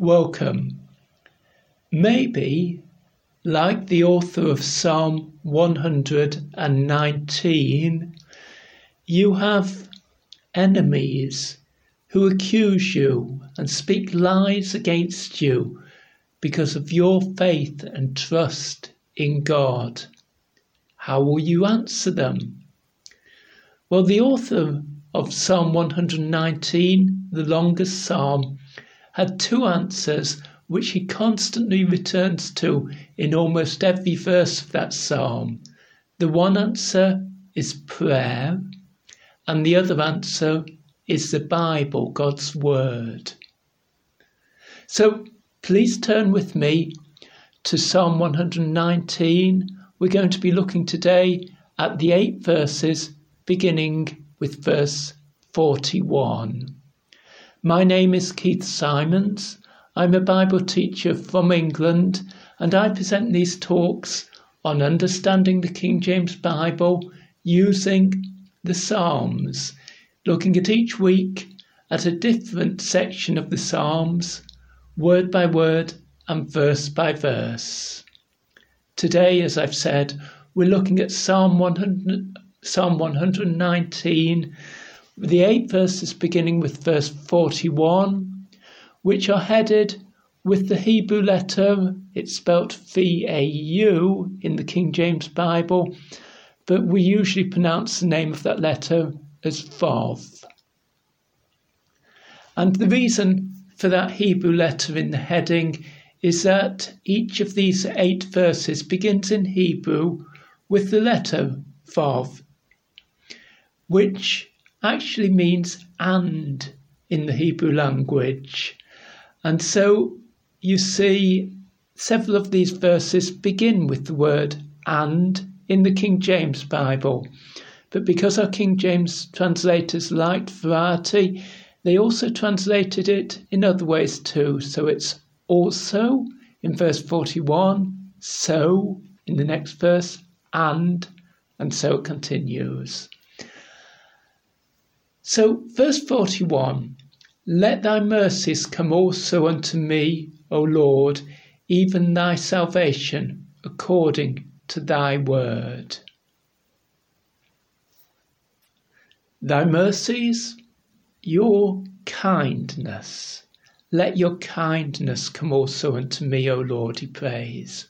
welcome. Maybe, like the author of Psalm 119, you have enemies who accuse you and speak lies against you because of your faith and trust in God. How will you answer them? Well, the author of Psalm 119, the longest psalm, had two answers which he constantly returns to in almost every verse of that psalm. The one answer is prayer, and the other answer is the Bible, God's Word. So please turn with me to Psalm 119. We're going to be looking today at the eight verses beginning with verse 41. My name is Keith Simons. I'm a Bible teacher from England and I present these talks on understanding the King James Bible using the Psalms, looking at each week at a different section of the Psalms, word by word and verse by verse. Today, as I've said, we're looking at Psalm 100, Psalm 119, the eight verses beginning with verse 41, which are headed with the Hebrew letter, it's spelt V A U in the King James Bible, but we usually pronounce the name of that letter as Vav. And the reason for that Hebrew letter in the heading is that each of these eight verses begins in Hebrew with the letter Vav which actually means and in the Hebrew language. And so you see several of these verses begin with the word and in the King James Bible. But because our King James translators liked variety, they also translated it in other ways too. So it's also in verse 41, so in the next verse, and, and so it continues. So, verse 41 Let thy mercies come also unto me, O Lord, even thy salvation, according to thy word. Thy mercies, your kindness. Let your kindness come also unto me, O Lord, he prays.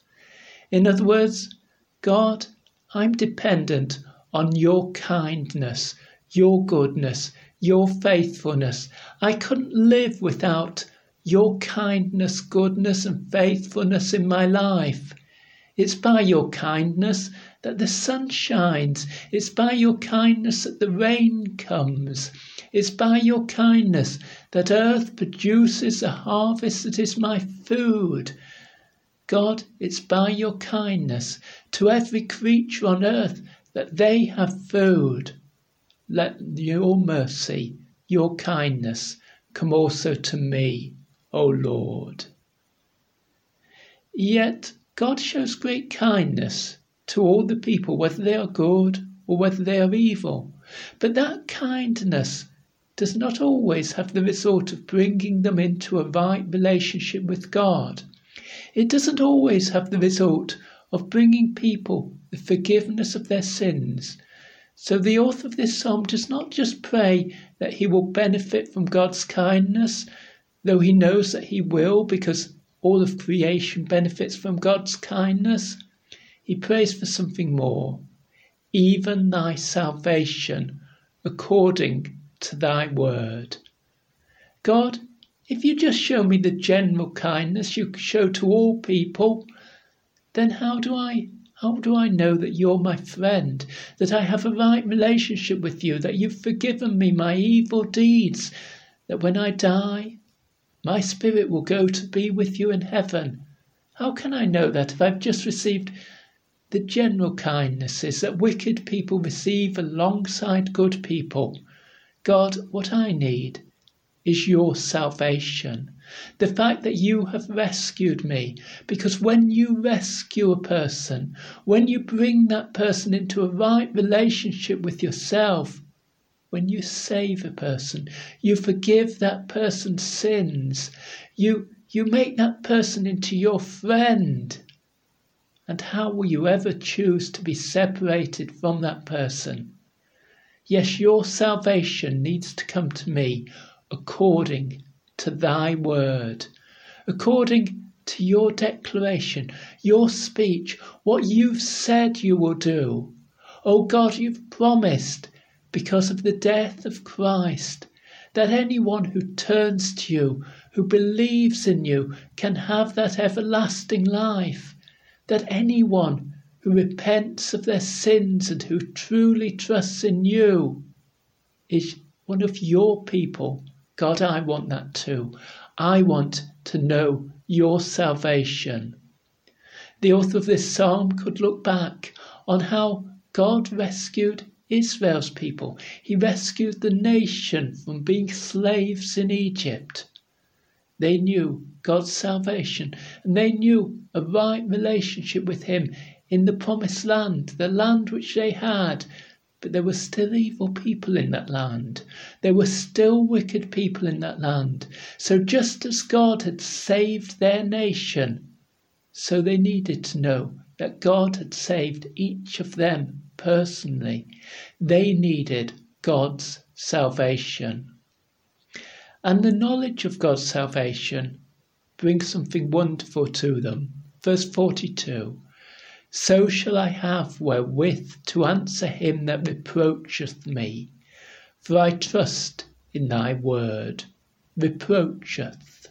In other words, God, I'm dependent on your kindness your goodness, your faithfulness. I couldn't live without your kindness, goodness, and faithfulness in my life. It's by your kindness that the sun shines. It's by your kindness that the rain comes. It's by your kindness that earth produces a harvest that is my food. God, it's by your kindness to every creature on earth that they have food let your mercy, your kindness come also to me, O Lord. Yet God shows great kindness to all the people, whether they are good or whether they are evil. But that kindness does not always have the result of bringing them into a right relationship with God. It doesn't always have the result of bringing people the forgiveness of their sins so the author of this psalm does not just pray that he will benefit from God's kindness, though he knows that he will because all of creation benefits from God's kindness. He prays for something more, even thy salvation according to thy word. God, if you just show me the general kindness you show to all people, then how do I how do I know that you're my friend, that I have a right relationship with you, that you've forgiven me my evil deeds, that when I die, my spirit will go to be with you in heaven? How can I know that if I've just received the general kindnesses that wicked people receive alongside good people? God, what I need is your salvation. The fact that you have rescued me. Because when you rescue a person, when you bring that person into a right relationship with yourself, when you save a person, you forgive that person's sins. You You make that person into your friend. And how will you ever choose to be separated from that person? Yes, your salvation needs to come to me according to thy word, according to your declaration, your speech, what you've said you will do. Oh God, you've promised because of the death of Christ that anyone who turns to you, who believes in you, can have that everlasting life. That anyone who repents of their sins and who truly trusts in you is one of your people. God, I want that too. I want to know your salvation. The author of this psalm could look back on how God rescued Israel's people. He rescued the nation from being slaves in Egypt. They knew God's salvation and they knew a right relationship with Him in the promised land, the land which they had. But there were still evil people in that land. There were still wicked people in that land. So just as God had saved their nation, so they needed to know that God had saved each of them personally. They needed God's salvation. And the knowledge of God's salvation brings something wonderful to them. Verse 42 So shall I have wherewith to answer him that reproacheth me, for I trust in thy word. Reproacheth.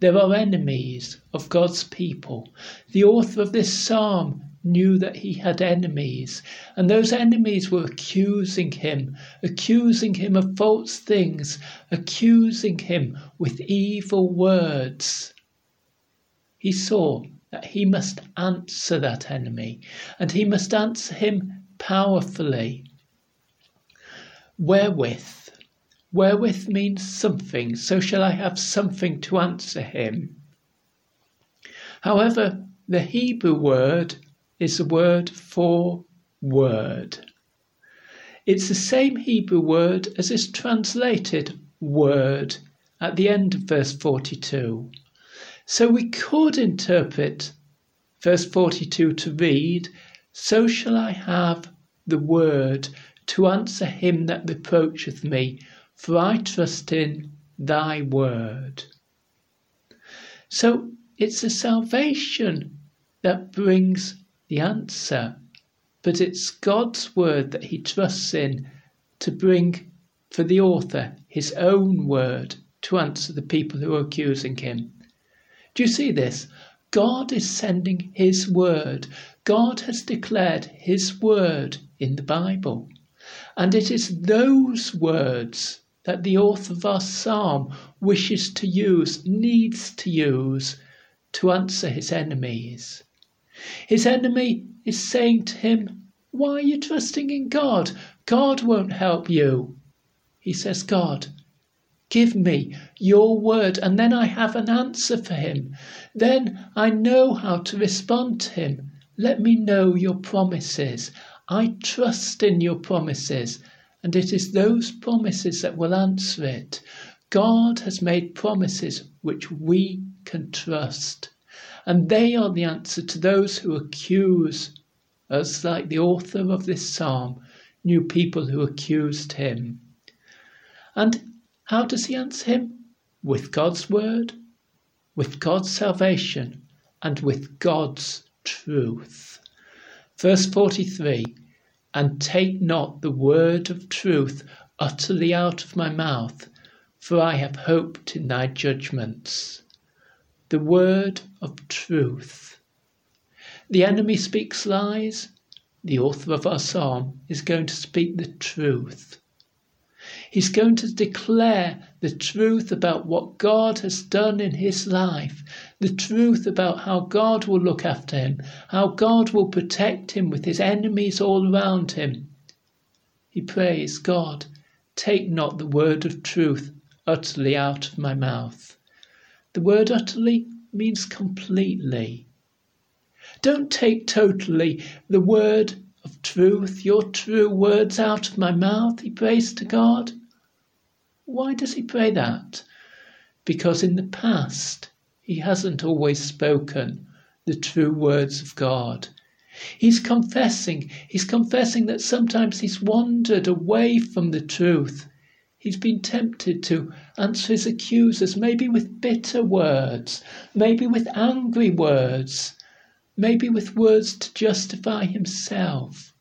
There are enemies of God's people. The author of this psalm knew that he had enemies, and those enemies were accusing him, accusing him of false things, accusing him with evil words. He saw that he must answer that enemy, and he must answer him powerfully. Wherewith? Wherewith means something, so shall I have something to answer him. However, the Hebrew word is the word for word. It's the same Hebrew word as is translated word at the end of verse 42. So we could interpret verse 42 to read, So shall I have the word to answer him that reproacheth me, for I trust in thy word. So it's a salvation that brings the answer, but it's God's word that he trusts in to bring for the author his own word to answer the people who are accusing him. Do you see this? God is sending his word. God has declared his word in the Bible. And it is those words that the author of our psalm wishes to use, needs to use, to answer his enemies. His enemy is saying to him, Why are you trusting in God? God won't help you. He says, God, give me your word, and then I have an answer for him. Then I know how to respond to him. Let me know your promises. I trust in your promises, and it is those promises that will answer it. God has made promises which we can trust. And they are the answer to those who accuse us, like the author of this psalm knew people who accused him. And how does he answer him? With God's word, with God's salvation, and with God's truth. Verse 43 And take not the word of truth utterly out of my mouth, for I have hoped in thy judgments the word of truth. The enemy speaks lies. The author of our psalm is going to speak the truth. He's going to declare the truth about what God has done in his life, the truth about how God will look after him, how God will protect him with his enemies all around him. He prays, God, take not the word of truth utterly out of my mouth. The word utterly means completely. Don't take totally the word of truth, your true words out of my mouth, he prays to God. Why does he pray that? Because in the past he hasn't always spoken the true words of God. He's confessing, he's confessing that sometimes he's wandered away from the truth. He's been tempted to answer his accusers, maybe with bitter words, maybe with angry words, maybe with words to justify himself.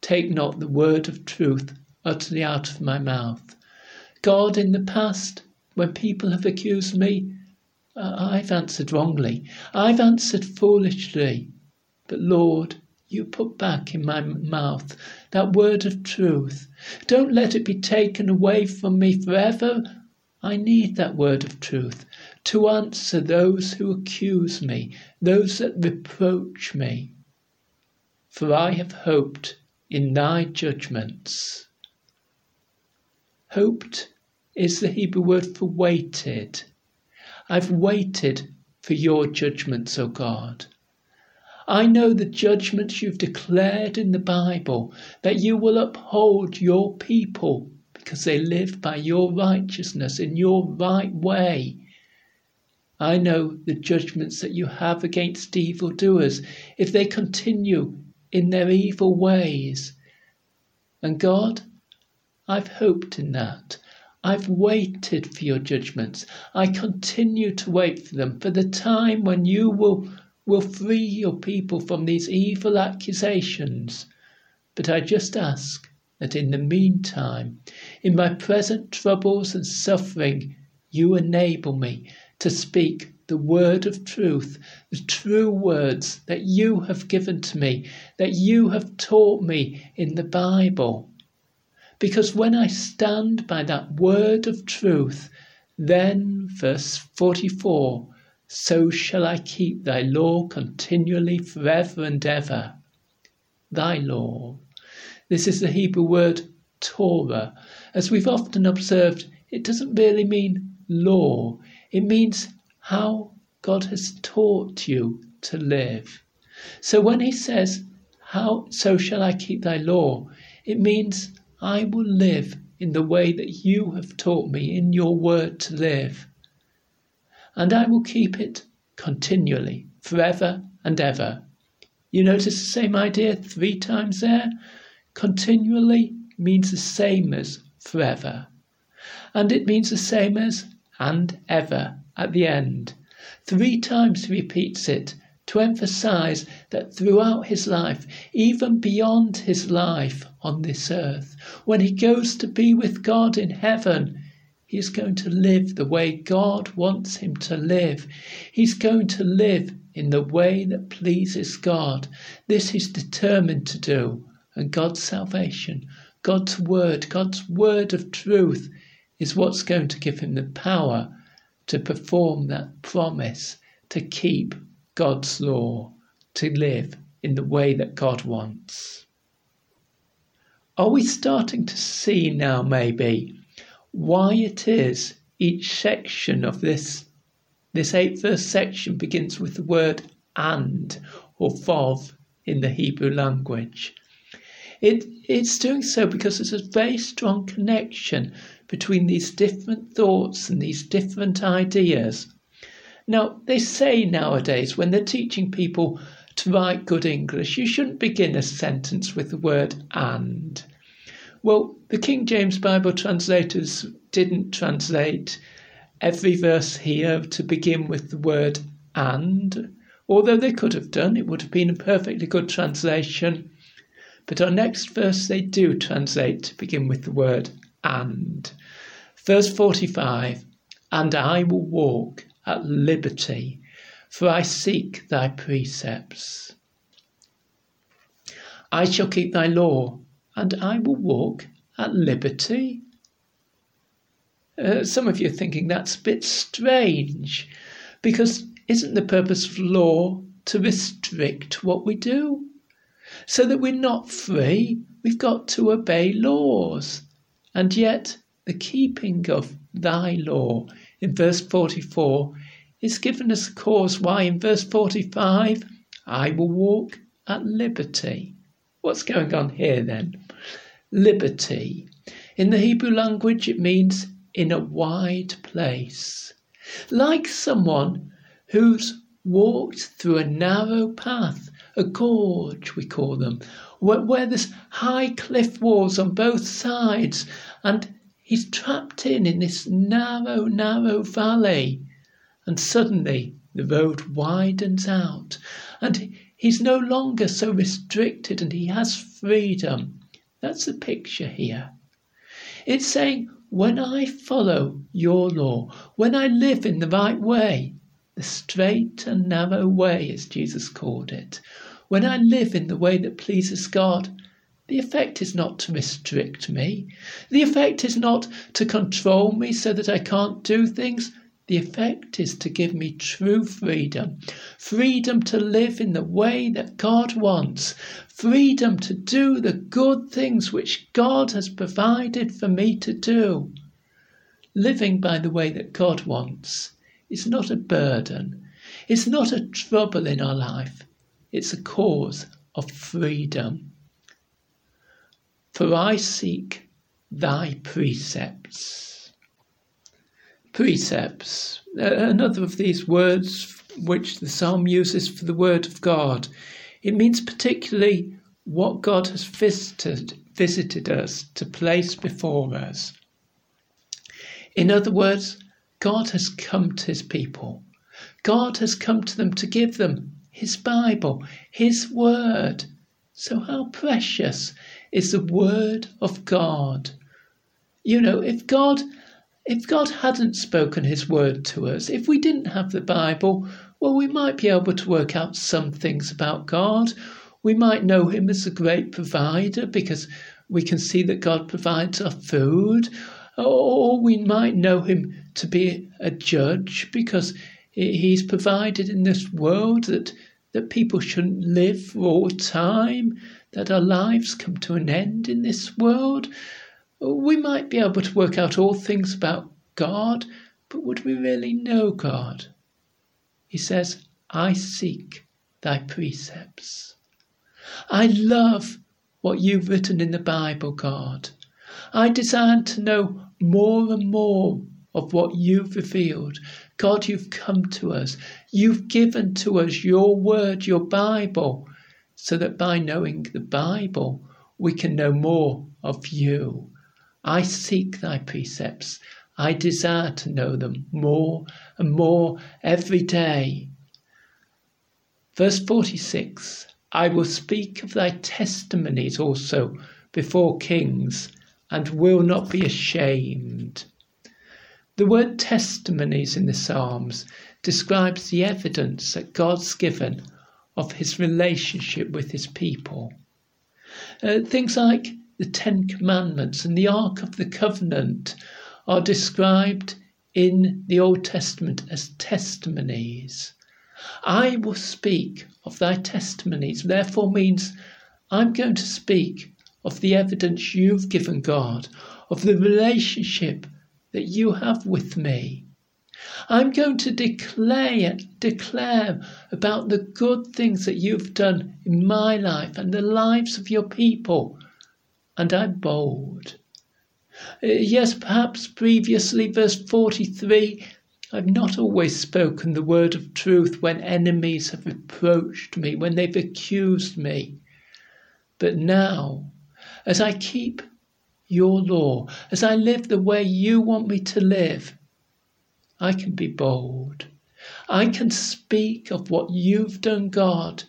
Take not the word of truth utterly out of my mouth. God, in the past, when people have accused me, uh, I've answered wrongly. I've answered foolishly. But Lord, you put back in my mouth that word of truth. Don't let it be taken away from me forever. I need that word of truth to answer those who accuse me, those that reproach me. For I have hoped in thy judgments. Hoped is the Hebrew word for waited. I've waited for your judgments, O God. I know the judgments you've declared in the Bible, that you will uphold your people because they live by your righteousness in your right way. I know the judgments that you have against evildoers if they continue in their evil ways. And God, I've hoped in that. I've waited for your judgments. I continue to wait for them, for the time when you will, will free your people from these evil accusations. But I just ask that in the meantime, in my present troubles and suffering, you enable me to speak the word of truth, the true words that you have given to me, that you have taught me in the Bible. Because when I stand by that word of truth, then, verse 44, so shall I keep thy law continually forever and ever. Thy law. This is the Hebrew word Torah. As we've often observed, it doesn't really mean law, it means how God has taught you to live. So when he says, How so shall I keep thy law? It means I will live in the way that you have taught me in your word to live. And I will keep it continually, forever and ever. You notice the same idea three times there? Continually means the same as forever. And it means the same as and ever at the end. Three times he repeats it to emphasize that throughout his life, even beyond his life on this earth, when he goes to be with God in heaven, he is going to live the way God wants him to live. He's going to live in the way that pleases God. This he's determined to do. And God's salvation, God's word, God's word of truth is what's going to give him the power to perform that promise to keep God's law, to live in the way that God wants. Are we starting to see now, maybe, why it is each section of this, this eight verse section begins with the word and or vav in the Hebrew language? It, it's doing so because there's a very strong connection between these different thoughts and these different ideas now, they say nowadays when they're teaching people to write good English, you shouldn't begin a sentence with the word and. Well, the King James Bible translators didn't translate every verse here to begin with the word and, although they could have done, it would have been a perfectly good translation. But our next verse they do translate to begin with the word and. Verse 45 And I will walk at liberty, for I seek thy precepts. I shall keep thy law, and I will walk at liberty. Uh, some of you are thinking that's a bit strange, because isn't the purpose of law to restrict what we do? So that we're not free, we've got to obey laws. And yet, the keeping of thy law in verse 44 is given us a cause why in verse 45 I will walk at liberty. What's going on here then? Liberty. In the Hebrew language, it means in a wide place. like someone who's walked through a narrow path, a gorge, we call them, where, where there's high cliff walls on both sides, and he's trapped in in this narrow, narrow valley. And suddenly the road widens out, and he's no longer so restricted, and he has freedom. That's the picture here. It's saying, when I follow your law, when I live in the right way, the straight and narrow way, as Jesus called it, when I live in the way that pleases God, the effect is not to restrict me. The effect is not to control me so that I can't do things. The effect is to give me true freedom. Freedom to live in the way that God wants. Freedom to do the good things which God has provided for me to do. Living by the way that God wants is not a burden. It's not a trouble in our life. It's a cause of freedom. For I seek thy precepts. Precepts, another of these words which the psalm uses for the word of God. It means particularly what God has visited, visited us to place before us. In other words, God has come to his people. God has come to them to give them his Bible, His Word. So, how precious is the Word of God? You know, if God if God hadn't spoken His Word to us, if we didn't have the Bible, well, we might be able to work out some things about God. We might know Him as a great provider because we can see that God provides our food, or we might know Him to be a judge because He's provided in this world that, that people shouldn't live for all time, that our lives come to an end in this world. We might be able to work out all things about God, but would we really know God? He says, I seek thy precepts. I love what you've written in the Bible, God. I desire to know more and more of what you've revealed. God, you've come to us. You've given to us your word, your Bible, so that by knowing the Bible, we can know more of you. I seek thy precepts. I desire to know them more and more every day. Verse 46 I will speak of thy testimonies also before kings and will not be ashamed. The word testimonies in the Psalms describes the evidence that God's given of his relationship with his people. Uh, things like the Ten Commandments and the Ark of the Covenant are described in the Old Testament as testimonies. I will speak of thy testimonies, therefore means I'm going to speak of the evidence you've given God, of the relationship that you have with me. I'm going to declare, declare about the good things that you've done in my life and the lives of your people. And I'm bold. Uh, yes, perhaps previously, verse 43, I've not always spoken the word of truth when enemies have reproached me, when they've accused me. But now, as I keep your law, as I live the way you want me to live, I can be bold. I can speak of what you've done, God,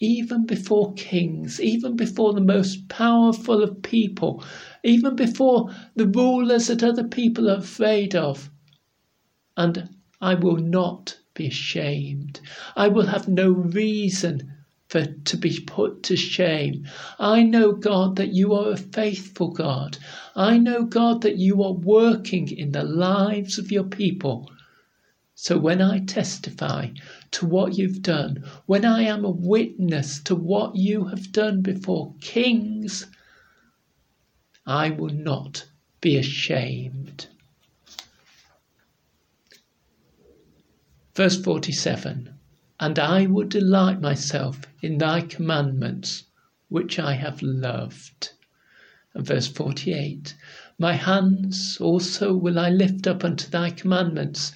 even before kings, even before the most powerful of people, even before the rulers that other people are afraid of. And I will not be ashamed. I will have no reason for to be put to shame. I know, God, that you are a faithful God. I know, God, that you are working in the lives of your people. So when I testify to what you've done, when I am a witness to what you have done before kings, I will not be ashamed. Verse 47 and I will delight myself in thy commandments, which I have loved. And verse 48 My hands also will I lift up unto thy commandments,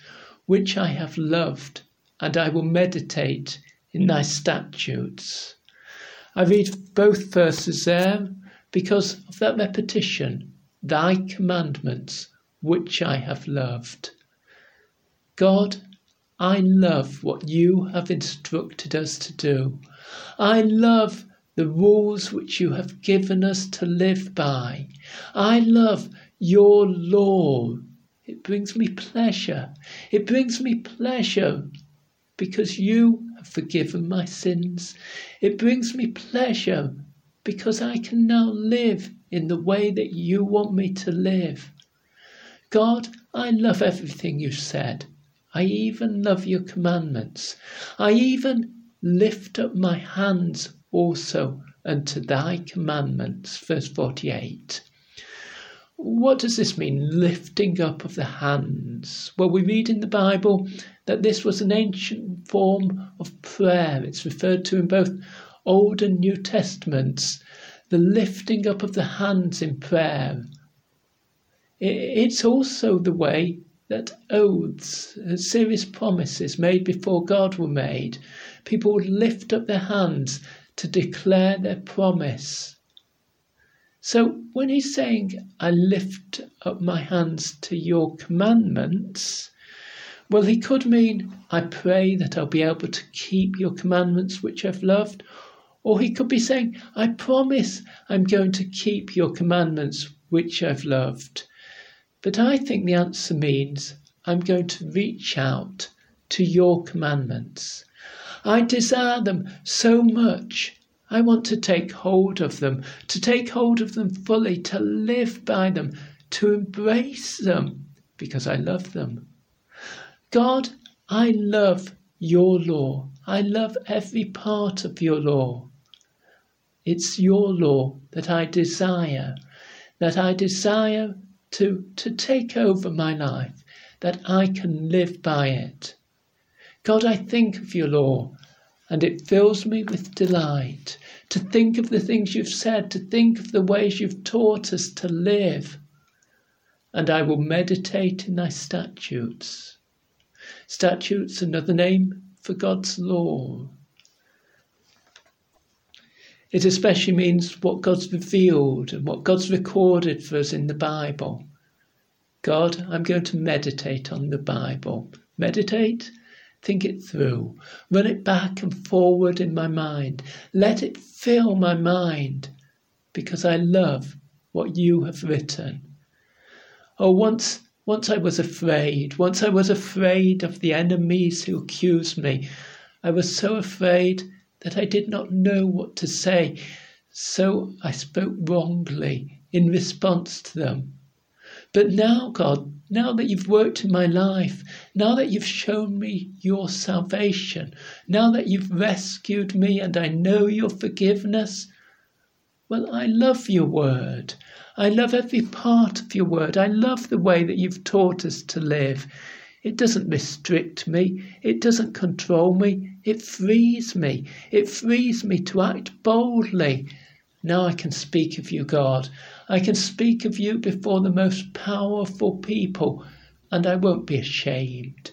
which I have loved, and I will meditate in thy statutes. I read both verses there because of that repetition, thy commandments, which I have loved. God, I love what you have instructed us to do. I love the rules which you have given us to live by. I love your law. It brings me pleasure. It brings me pleasure because you have forgiven my sins. It brings me pleasure because I can now live in the way that you want me to live. God, I love everything you said. I even love your commandments. I even lift up my hands also unto thy commandments. Verse 48. What does this mean, lifting up of the hands? Well, we read in the Bible that this was an ancient form of prayer. It's referred to in both Old and New Testaments, the lifting up of the hands in prayer. It's also the way that oaths, uh, serious promises made before God were made. People would lift up their hands to declare their promise. So when he's saying, I lift up my hands to your commandments, well, he could mean, I pray that I'll be able to keep your commandments which I've loved, or he could be saying, I promise I'm going to keep your commandments which I've loved. But I think the answer means I'm going to reach out to your commandments. I desire them so much. I want to take hold of them, to take hold of them fully, to live by them, to embrace them, because I love them. God, I love your law. I love every part of your law. It's your law that I desire, that I desire to, to take over my life, that I can live by it. God, I think of your law, and it fills me with delight to think of the things you've said, to think of the ways you've taught us to live. And I will meditate in thy statutes. Statutes, another name for God's law. It especially means what God's revealed and what God's recorded for us in the Bible. God, I'm going to meditate on the Bible. Meditate, think it through, run it back and forward in my mind. Let it fill my mind because I love what you have written. Oh, once, once I was afraid. Once I was afraid of the enemies who accused me. I was so afraid that I did not know what to say, so I spoke wrongly in response to them. But now, God, now that you've worked in my life, now that you've shown me your salvation, now that you've rescued me and I know your forgiveness, well, I love your word. I love every part of your word. I love the way that you've taught us to live. It doesn't restrict me. It doesn't control me. It frees me. It frees me to act boldly. Now I can speak of you, God. I can speak of you before the most powerful people, and I won't be ashamed.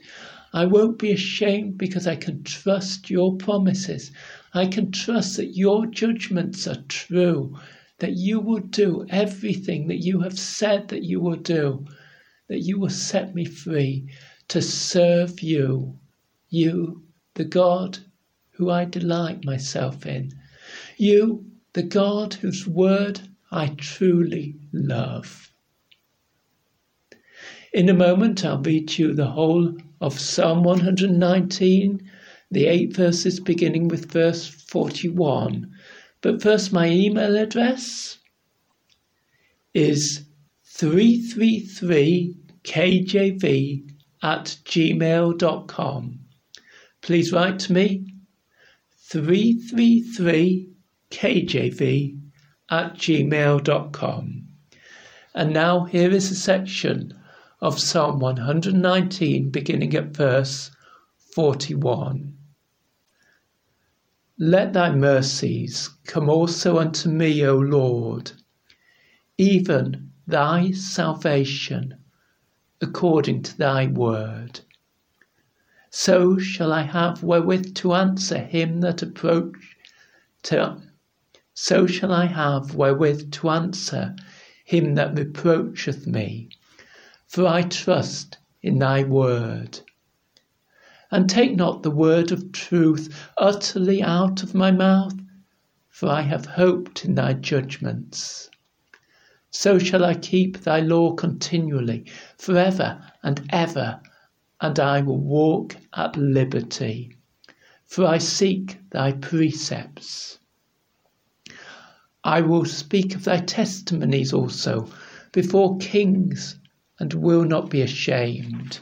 I won't be ashamed because I can trust your promises. I can trust that your judgments are true, that you will do everything that you have said that you will do, that you will set me free to serve you, you, the God who I delight myself in, you, the God whose word I truly love. In a moment, I'll read you the whole of Psalm 119, the eight verses beginning with verse 41. But first, my email address is 333kjv at gmail.com. Please write to me 333kjv at gmail.com. And now here is a section of Psalm 119 beginning at verse 41. Let thy mercies come also unto me, O Lord, even thy salvation according to thy word. So shall I have wherewith to answer him that approach to so shall I have wherewith to answer him that reproacheth me. For I trust in thy word. And take not the word of truth utterly out of my mouth, for I have hoped in thy judgments. So shall I keep thy law continually, forever and ever and I will walk at liberty, for I seek thy precepts. I will speak of thy testimonies also before kings and will not be ashamed.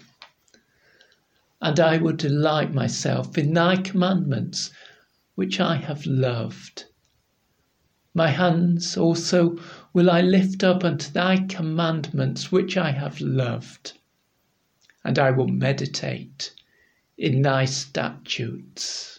And I will delight myself in thy commandments, which I have loved. My hands also will I lift up unto thy commandments, which I have loved and I will meditate in thy statutes.